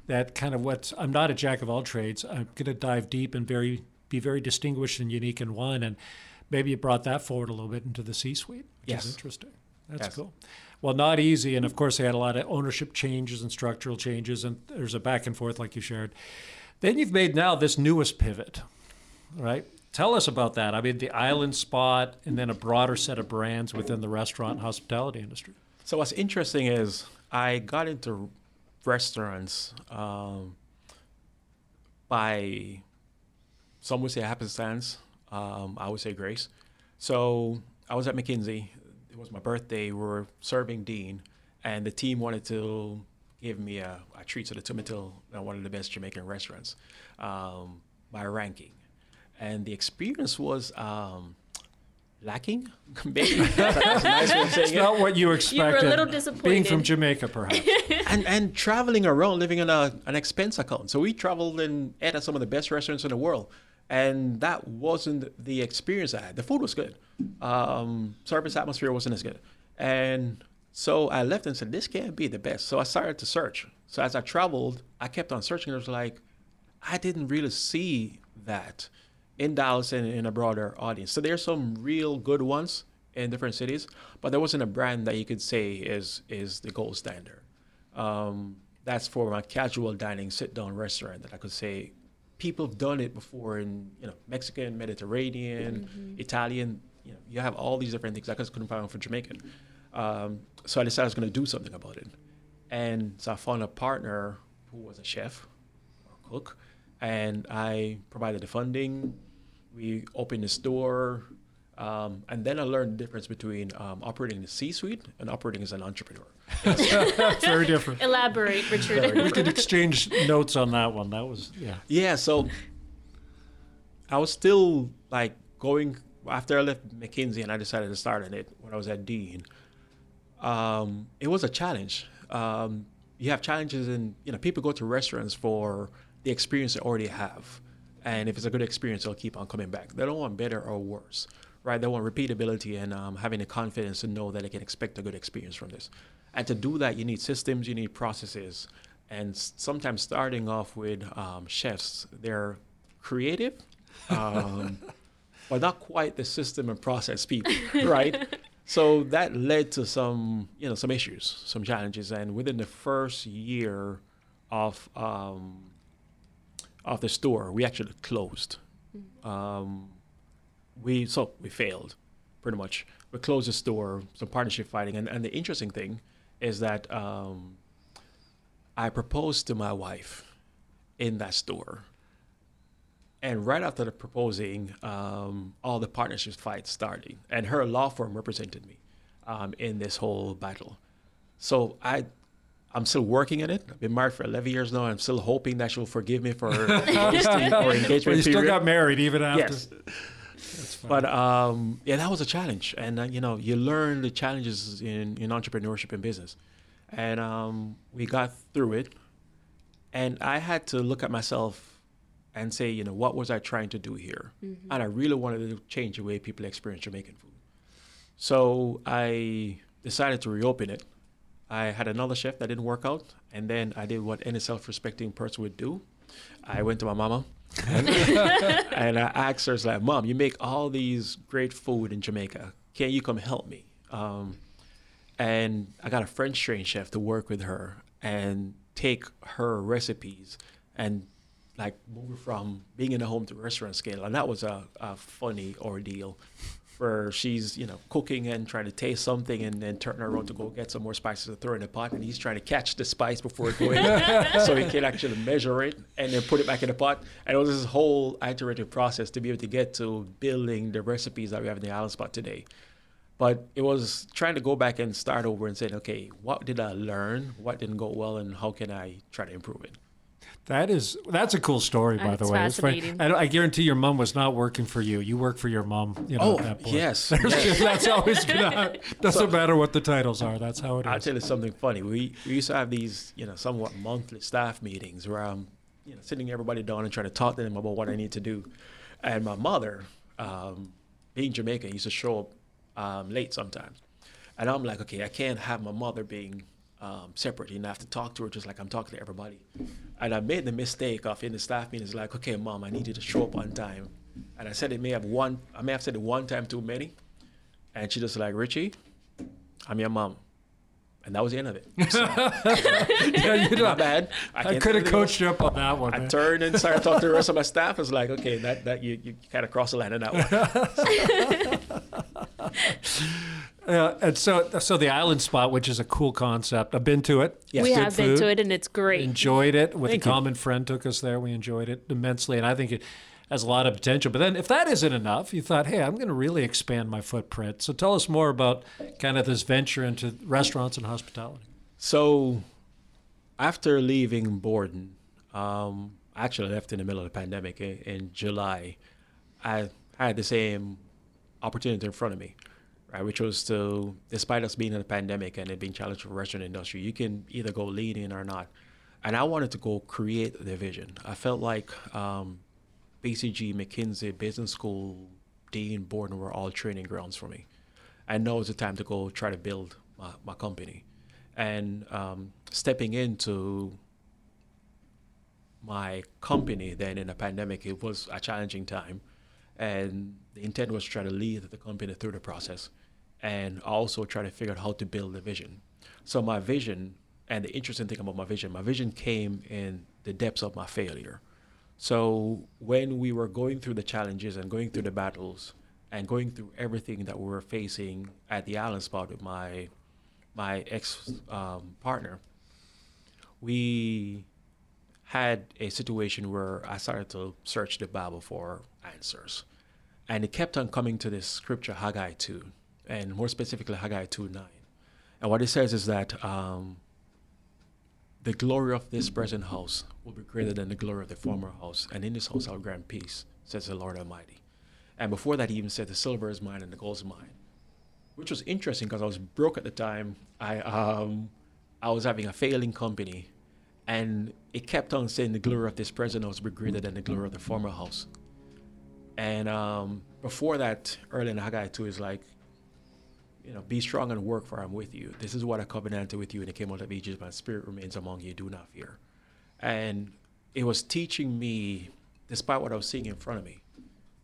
That kind of what I'm not a jack of all trades. I'm going to dive deep and very be very distinguished and unique in one. And maybe you brought that forward a little bit into the C-suite, which Yes. is interesting. That's Yes. cool. Well, not easy, and of course they had a lot of ownership changes and structural changes, and there's a back and forth like you shared. Then you've made now this newest pivot, right? Tell us about that. I mean, the island spot, and then a broader set of brands within the restaurant and hospitality industry. So what's interesting is I got into restaurants um, by some would say happenstance. Um, I would say grace. So I was at McKinsey. It was my birthday. We were serving Dean, and the team wanted to give me a, a treat to the Tomatil, uh, one of the best Jamaican restaurants, um, by ranking. And the experience was um, lacking. That's a, that's a nice way of saying It's it. not what you expected. You were a little disappointed. Being from. Jamaica, perhaps. and and traveling around, living on a an expense account. So we traveled and ate at some of the best restaurants in the world, and that wasn't the experience I had. The food was good, um, service atmosphere wasn't as good, and so I left and said, "This can't be the best." So I started to search. So as I traveled, I kept on searching. It was like I didn't really see that in Dallas and in a broader audience. So there's some real good ones in different cities, but there wasn't a brand that you could say is is the gold standard. Um, that's for my casual dining sit down restaurant that I could say people have done it before in you know Mexican, Mediterranean, Italian. You know, you have all these different things. I just couldn't find one for Jamaican. Um, so I decided I was going to do something about it, and so I found a partner who was a chef or cook, and I provided the funding. We opened the store, um, and then I learned the difference between um, operating the C-suite and operating as an entrepreneur. Very different. Elaborate, Richard. We could exchange notes on that one. That was yeah. Yeah, so I was still like going after I left McKinsey and I decided to start in it when I was at Dean, um, it was a challenge. Um, you have challenges in, you know, people go to restaurants for the experience they already have. And if it's a good experience, they'll keep on coming back. They don't want better or worse, right? They want repeatability and um, having the confidence to know that they can expect a good experience from this. And to do that, you need systems, you need processes. And sometimes starting off with um, chefs, they're creative, um, but not quite the system and process people, right? so that led to some, you know, some issues, some challenges. And within the first year of um, of the store, we actually closed. Um, we so we failed, pretty much. We closed the store, some partnership fighting, and, and the interesting thing is that um, I proposed to my wife in that store. And right after the proposing, um, all the partnership fights started, and her law firm represented me um, in this whole battle. So I, I'm still working in it. I've been married for 11 years now. I'm still hoping that she'll forgive me for hosting our engagement Well, you still period. got married even after. Yes. But um, yeah, that was a challenge, and uh, you know, you learn the challenges in, in entrepreneurship and business, and um, we got through it. And I had to look at myself and say, you know, what was I trying to do here? And I really wanted to change the way people experience Jamaican food. So I decided to reopen it. I had another chef that didn't work out, and then I did what any self-respecting person would do. I went to my mama and, and I asked her, like, Mom, you make all these great food in Jamaica. Can you come help me? Um, and I got a French trained chef to work with her and take her recipes and like move from being in the home to restaurant scale. And that was a, a funny ordeal where she's, you know, cooking and trying to taste something and then turn around to go get some more spices to throw in the pot. And he's trying to catch the spice before it goes in so he can actually measure it and then put it back in the pot. And it was this whole iterative process to be able to get to building the recipes that we have in the island spot today. But it was trying to go back and start over and say, okay, what did I learn? What didn't go well? And how can I try to improve it? That is that's a cool story, by That's the way. It's funny. fascinating. And I guarantee your mom was not working for you. You work for your mom. You know, Oh, at that point. yes, There's yes. just- that's always gonna. Doesn't matter what the titles are. That's how it is. I'll tell you something funny. We we used to have these, you know, somewhat monthly staff meetings where I'm, you know, sitting everybody down and trying to talk to them about what I need to do. And my mother, um, being Jamaican, used to show up um, late sometimes. And I'm like, okay, I can't have my mother being um, separate. You know, I have to talk to her just like I'm talking to everybody. And I made the mistake of in the staff meetings, like, okay, mom, I need you to show up on time. And I said it may have one, I may have said it one time too many. And she just like, Richie, I'm your mom. And that was the end of it. So, yeah, you know, my bad. I can't could have coached you up on that one. I man. turned and started talking to the rest of my staff. I was like, okay, that, that you, you kind of crossed the line in that one. Uh, and so, so the island spot, which is a cool concept. I've been to it. Yes. we Good have been to it and it's great. Enjoyed it. With Thank a you. common friend took us there. We enjoyed it immensely, and I think it has a lot of potential. But then, if that isn't enough, you thought, hey, I'm going to really expand my footprint. So tell us more about kind of this venture into restaurants and hospitality. So, after leaving Borden, um, I actually left in the middle of the pandemic in, in July. I had the same opportunity in front of me, right? Which was to, despite us being in a pandemic and it being challenged for the restaurant industry, you can either go lean in or not. And I wanted to go create the vision. I felt like um, BCG, McKinsey, Business School, Dean, Borden were all training grounds for me. And now is the time to go try to build my, my company. And um, stepping into my company then in a pandemic, it was a challenging time. And the intent was to try to lead the company through the process and also try to figure out how to build the vision. So my vision, and the interesting thing about my vision, my vision came in the depths of my failure. So when we were going through the challenges and going through the battles and going through everything that we were facing at the island spot with my my ex um, partner, we had a situation where I started to search the Bible for answers. And it kept on coming to this scripture, Haggai 2, and more specifically, Haggai 2 9. And what it says is that um, the glory of this present house will be greater than the glory of the former house. And in this house I'll grant peace, says the Lord Almighty. And before that, he even said the silver is mine and the gold is mine, which was interesting because I was broke at the time. I um, I was having a failing company, and it kept on saying the glory of this present house will be greater than the glory of the former house. And um, before that, early in Haggai 2 is like, you know, be strong and work for I'm with you. This is what I covenanted with you and it came out of Egypt. My spirit remains among you. Do not fear. And it was teaching me, despite what I was seeing in front of me,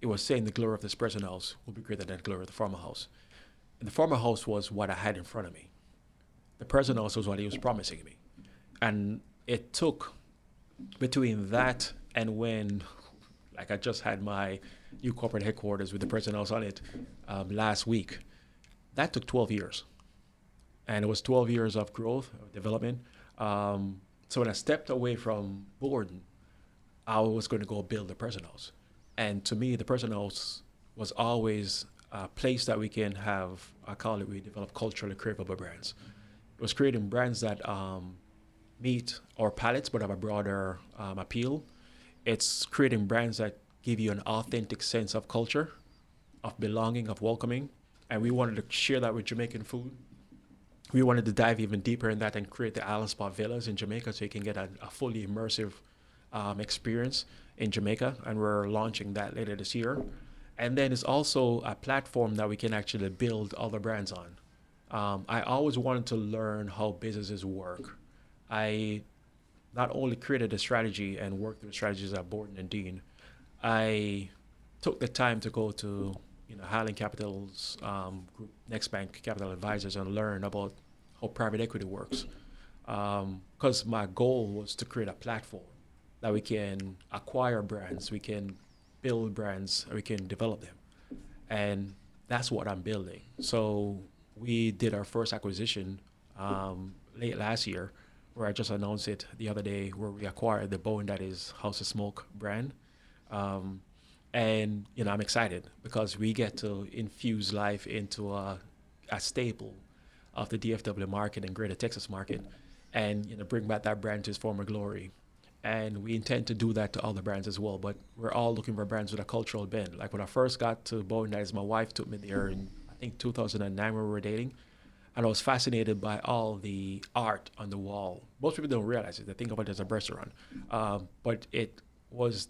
it was saying the glory of this present house will be greater than the glory of the former house. And the former house was what I had in front of me. The present house was what he was promising me. And it took between that and when, like, I just had my new corporate headquarters with the present house on it um, last week that took 12 years. And it was 12 years of growth, of development. Um, so when I stepped away from Borden, I was going to go build the present house. And to me, the present house was always a place that we can have, I call it, we develop culturally craveable brands. It was creating brands that um, meet our palates but have a broader um, appeal. It's creating brands that give you an authentic sense of culture, of belonging, of welcoming, and we wanted to share that with Jamaican food. We wanted to dive even deeper in that and create the Island Spot Villas in Jamaica so you can get a, a fully immersive um, experience in Jamaica, and we're launching that later this year. And then it's also a platform that we can actually build other brands on. Um, I always wanted to learn how businesses work. I not only created a strategy and worked through strategies at Borden and Dean, I took the time to go to you know, Highland Capital's um, group, NexBank Capital Advisors, and learn about how private equity works. Because um, my goal was to create a platform that we can acquire brands, we can build brands, we can develop them, and that's what I'm building. So we did our first acquisition um, late last year, where I just announced it the other day, where we acquired the Bone Daddy's House of Smoke brand. Um, and you know I'm excited because we get to infuse life into a, a staple of the DFW market and Greater Texas market, and you know bring back that brand to its former glory. And we intend to do that to other brands as well. But we're all looking for brands with a cultural bend. Like when I first got to Bone Daddy's, my wife took me there in I think 2009 when we were dating, and I was fascinated by all the art on the wall. Most people don't realize it; they think of it as a restaurant, um, but it was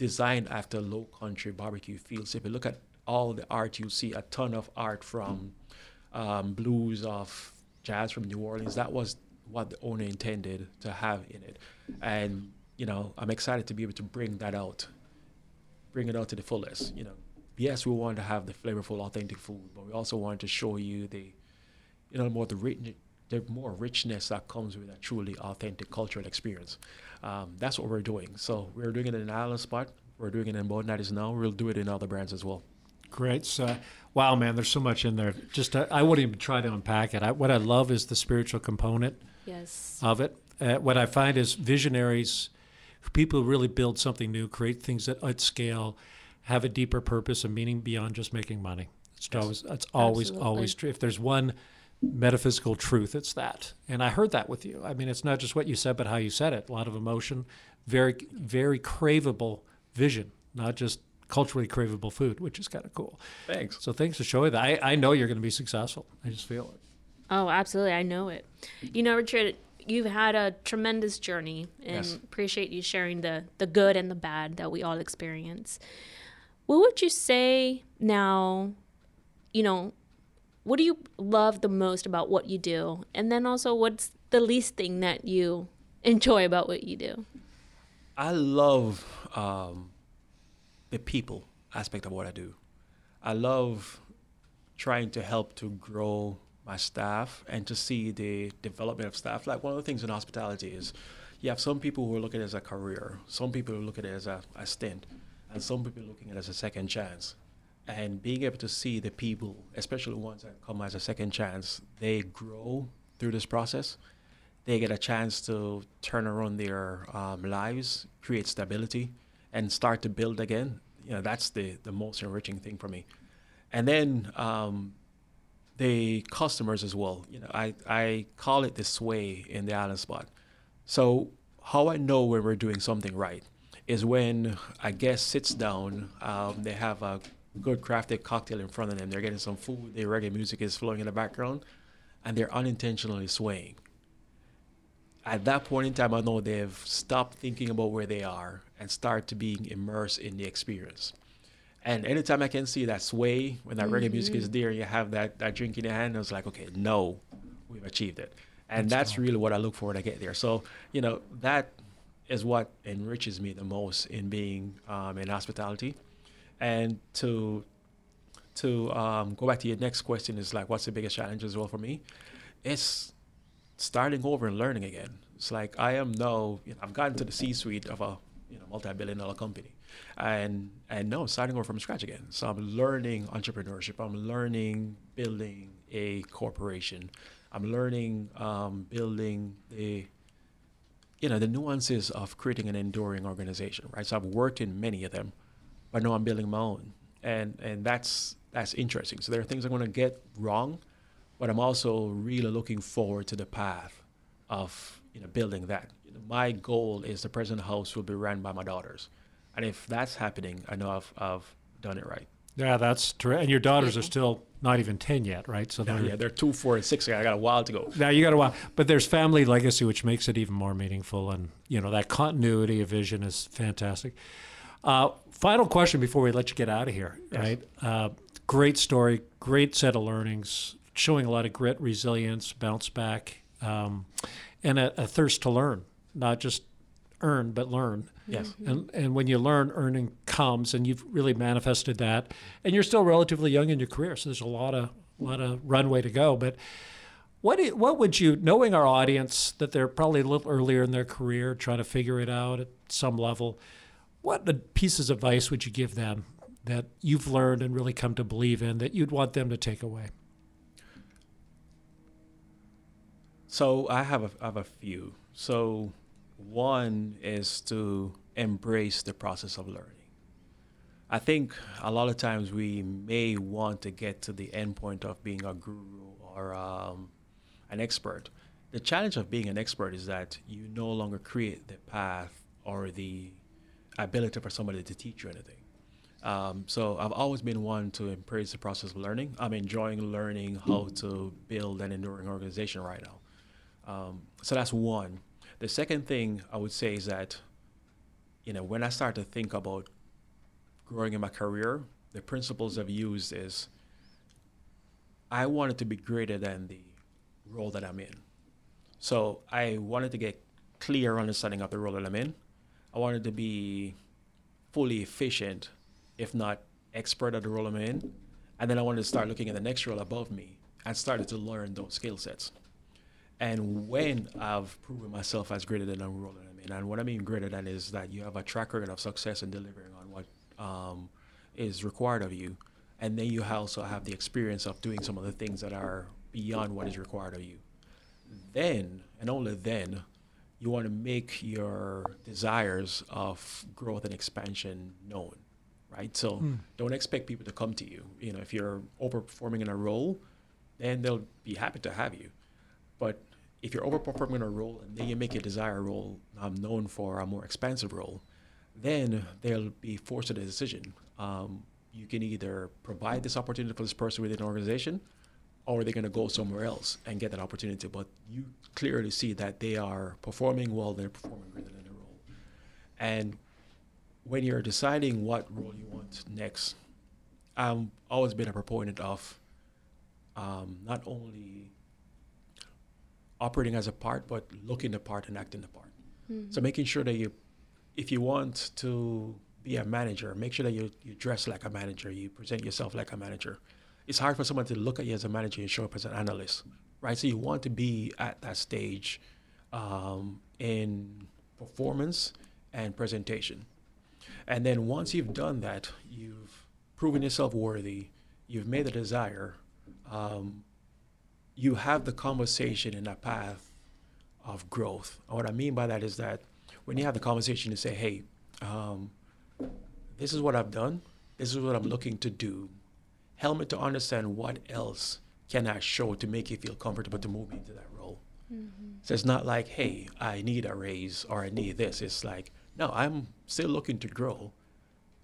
designed after low country barbecue feels. If you look at all the art, you see a ton of art from um, blues, of jazz from New Orleans. That was what the owner intended to have in it. And, you know, I'm excited to be able to bring that out, bring it out to the fullest. You know, yes, we want to have the flavorful, authentic food, but we also want to show you the, you know, more the rich, the more richness that comes with a truly authentic cultural experience. Um, that's what we're doing. So we're doing it in an island spot. We're doing it in Bone Daddy's now. We'll do it in other brands as well. Great. So, wow, man, there's so much in there. Just uh, I wouldn't even try to unpack it. I, what I love is the spiritual component yes. of it. Uh, what I find is visionaries, people who really build something new, create things at, at scale, have a deeper purpose and meaning beyond just making money. It's yes. always, it's always, Absolutely. always true. If there's one metaphysical truth, it's that. And I heard that with you. I mean, it's not just what you said, but how you said it. A lot of emotion, very, very craveable vision, not just culturally craveable food, which is kind of cool. Thanks. So thanks for showing that. I, I know you're going to be successful. I just feel it. Oh, absolutely. I know it. You know, Richard, you've had a tremendous journey and yes. appreciate you sharing the, the good and the bad that we all experience. What would you say now, you know, what do you love the most about what you do? And then also, what's the least thing that you enjoy about what you do? I love um, the people aspect of what I do. I love trying to help to grow my staff and to see the development of staff. Like one of the things in hospitality is you have some people who are looking at it as a career, some people look at it as a, a stint, and some people looking at it as a second chance and being able to see the people, especially ones that come as a second chance, they grow through this process. They get a chance to turn around their um, lives, create stability, and start to build again. You know, that's the, the most enriching thing for me. And then um, the customers as well. You know, I, I call it the sway in the island spot. So how I know when we're doing something right is when a guest sits down, um, they have a good crafted cocktail in front of them. They're getting some food. Their reggae music is flowing in the background, and they're unintentionally swaying. At that point in time, I know they've stopped thinking about where they are and start to being immersed in the experience. And anytime I can see that sway when that reggae music is there, you have that, that drink in your hand, I was like, okay, no, we've achieved it. And that's, really what I look for when I get there. So, you know, that is what enriches me the most in being um, in hospitality. And to to um, go back to your next question is like, what's the biggest challenge as well for me? It's starting over and learning again. It's like I am now, you know, I've gotten to the C-suite of a you know multi-billion dollar company, and and no, starting over from scratch again. So I'm learning entrepreneurship. I'm learning building a corporation. I'm learning um, building the you know the nuances of creating an enduring organization, right? So I've worked in many of them, but now I'm building my own, and and that's that's interesting. So there are things I'm going to get wrong, but I'm also really looking forward to the path of you know building that. You know, my goal is the present house will be run by my daughters, and if that's happening, I know I've I've done it right. Yeah, that's true. And your daughters are still not even 10 yet, right? So Yeah, they're, yeah, they're two, four, and six. I got a while to go. now you got a while. But there's family legacy, which makes it even more meaningful. And, you know, that continuity of vision is fantastic. Uh, final question before we let you get out of here, right? Uh, great story, great set of learnings, showing a lot of grit, resilience, bounce back, um, and a, a thirst to learn, not just earn, but learn. Yes. And, and when you learn, earning comes, and you've really manifested that. And you're still relatively young in your career, so there's a lot of lot of runway to go. But what what would you, knowing our audience that they're probably a little earlier in their career, trying to figure it out at some level, what pieces of advice would you give them that you've learned and really come to believe in that you'd want them to take away? So I have a, I have a few. So one is to embrace the process of learning. I think a lot of times we may want to get to the end point of being a guru or um, an expert. The challenge of being an expert is that you no longer create the path or the ability for somebody to teach you anything. Um, so I've always been one to embrace the process of learning. I'm enjoying learning how to build an enduring organization right now. Um, so that's one. The second thing I would say is that, you know, when I start to think about growing in my career, the principles I've used is I wanted to be greater than the role that I'm in. So I wanted to get clear understanding of the role that I'm in. I wanted to be fully efficient, if not expert at the role I'm in. And then I wanted to start looking at the next role above me and started to learn those skill sets. And when I've proven myself as greater than a role I'm in, and what I mean greater than is that you have a track record of success in delivering on what um, is required of you, and then you also have the experience of doing some of the things that are beyond what is required of you. Then, and only then, you want to make your desires of growth and expansion known, right? So don't expect people to come to you. You know, if you're overperforming in a role, then they'll be happy to have you. But if you're overperforming in a role and then you make your desire role um, known for a more expansive role, then they'll be forced to the decision. Um, you can either provide this opportunity for this person within an organization, or are they're going to go somewhere else and get that opportunity. But you clearly see that they are performing well, they're performing greater than the role. And when you're deciding what role you want next, I've always been a proponent of um, not only operating as a part, but looking the part and acting the part. So making sure that you, if you want to be a manager, make sure that you, you dress like a manager, you present yourself like a manager. It's hard for someone to look at you as a manager and show up as an analyst, right? So you want to be at that stage um, in performance and presentation. And then once you've done that, you've proven yourself worthy, you've made the desire, um, you have the conversation in a path of growth. And what I mean by that is that when you have the conversation, to say, hey, um, this is what I've done, this is what I'm looking to do. Help me to understand what else can I show to make you feel comfortable to move into that role. So it's not like, hey, I need a raise or I need this. It's like, no, I'm still looking to grow.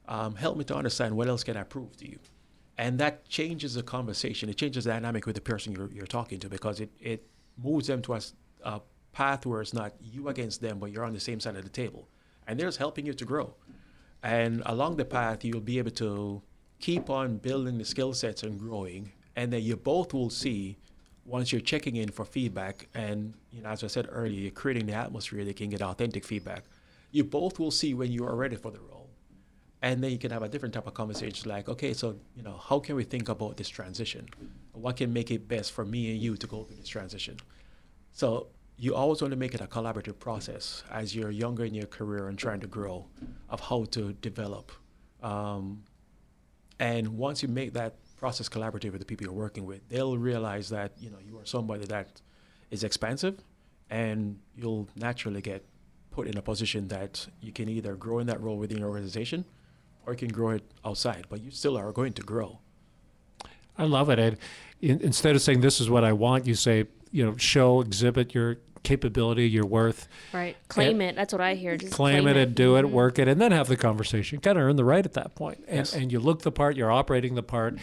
Um, help me to understand what else can I prove to you, and that changes the conversation. It changes the dynamic with the person you're, you're talking to because it it moves them to a, a path where it's not you against them, but you're on the same side of the table, and there's helping you to grow. And along the path, you'll be able to keep on building the skill sets and growing, and then you both will see once you're checking in for feedback and you know as i said earlier you're creating the atmosphere they can get authentic feedback you both will see when you are ready for the role. And then you can have a different type of conversation like okay so you know how can we think about this transition? What can make it best for me and you to go through this transition? So you always want to make it a collaborative process as you're younger in your career and trying to grow of how to develop um, and once you make that process collaborative with the people you're working with, they'll realize that you know you are somebody that is expansive, and you'll naturally get put in a position that you can either grow in that role within your organization, or you can grow it outside. But you still are going to grow. I love it. And in, instead of saying this is what I want, you say you know show exhibit your capability, your worth. Right. Claim it. That's what I hear. Just claim, claim it, and do it, Mhm. work it, and then have the conversation. Kind of earn the right at that point. And, Yes. and you look the part, you're operating the part.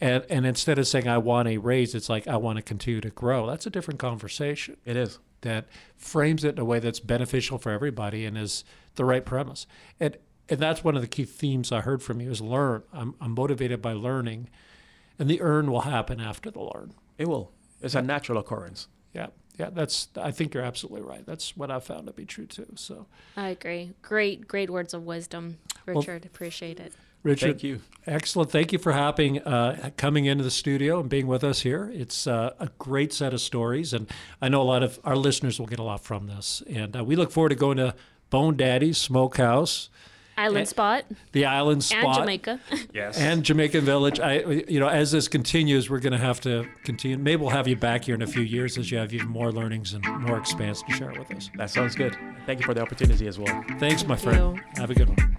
And, and instead of saying, I want a raise, it's like, I want to continue to grow. That's a different conversation It is. that frames it in a way that's beneficial for everybody and is the right premise. And, and that's one of the key themes I heard from you is learn. I'm, I'm motivated by learning, and the earn will happen after the learn. It will. It's a natural occurrence. Yeah, yeah, that's. I think you're absolutely right. That's what I found to be true too. So, I agree. Great, great words of wisdom, Richard. Appreciate it. Richard, Thank you. excellent. Thank you for hopping, uh, coming into the studio and being with us here. It's uh, a great set of stories, and I know a lot of our listeners will get a lot from this. And uh, we look forward to going to Bone Daddy's Smokehouse, Island Eh, Spot the Island Spot, and Jamaica. Yes. and Jamaican Village. I, you know, as this continues, we're going to have to continue. Maybe we'll have you back here in a few years as you have even more learnings and more experience to share with us. that sounds good. Thank you for the opportunity as well. Thanks, my friend. you. Have a good one.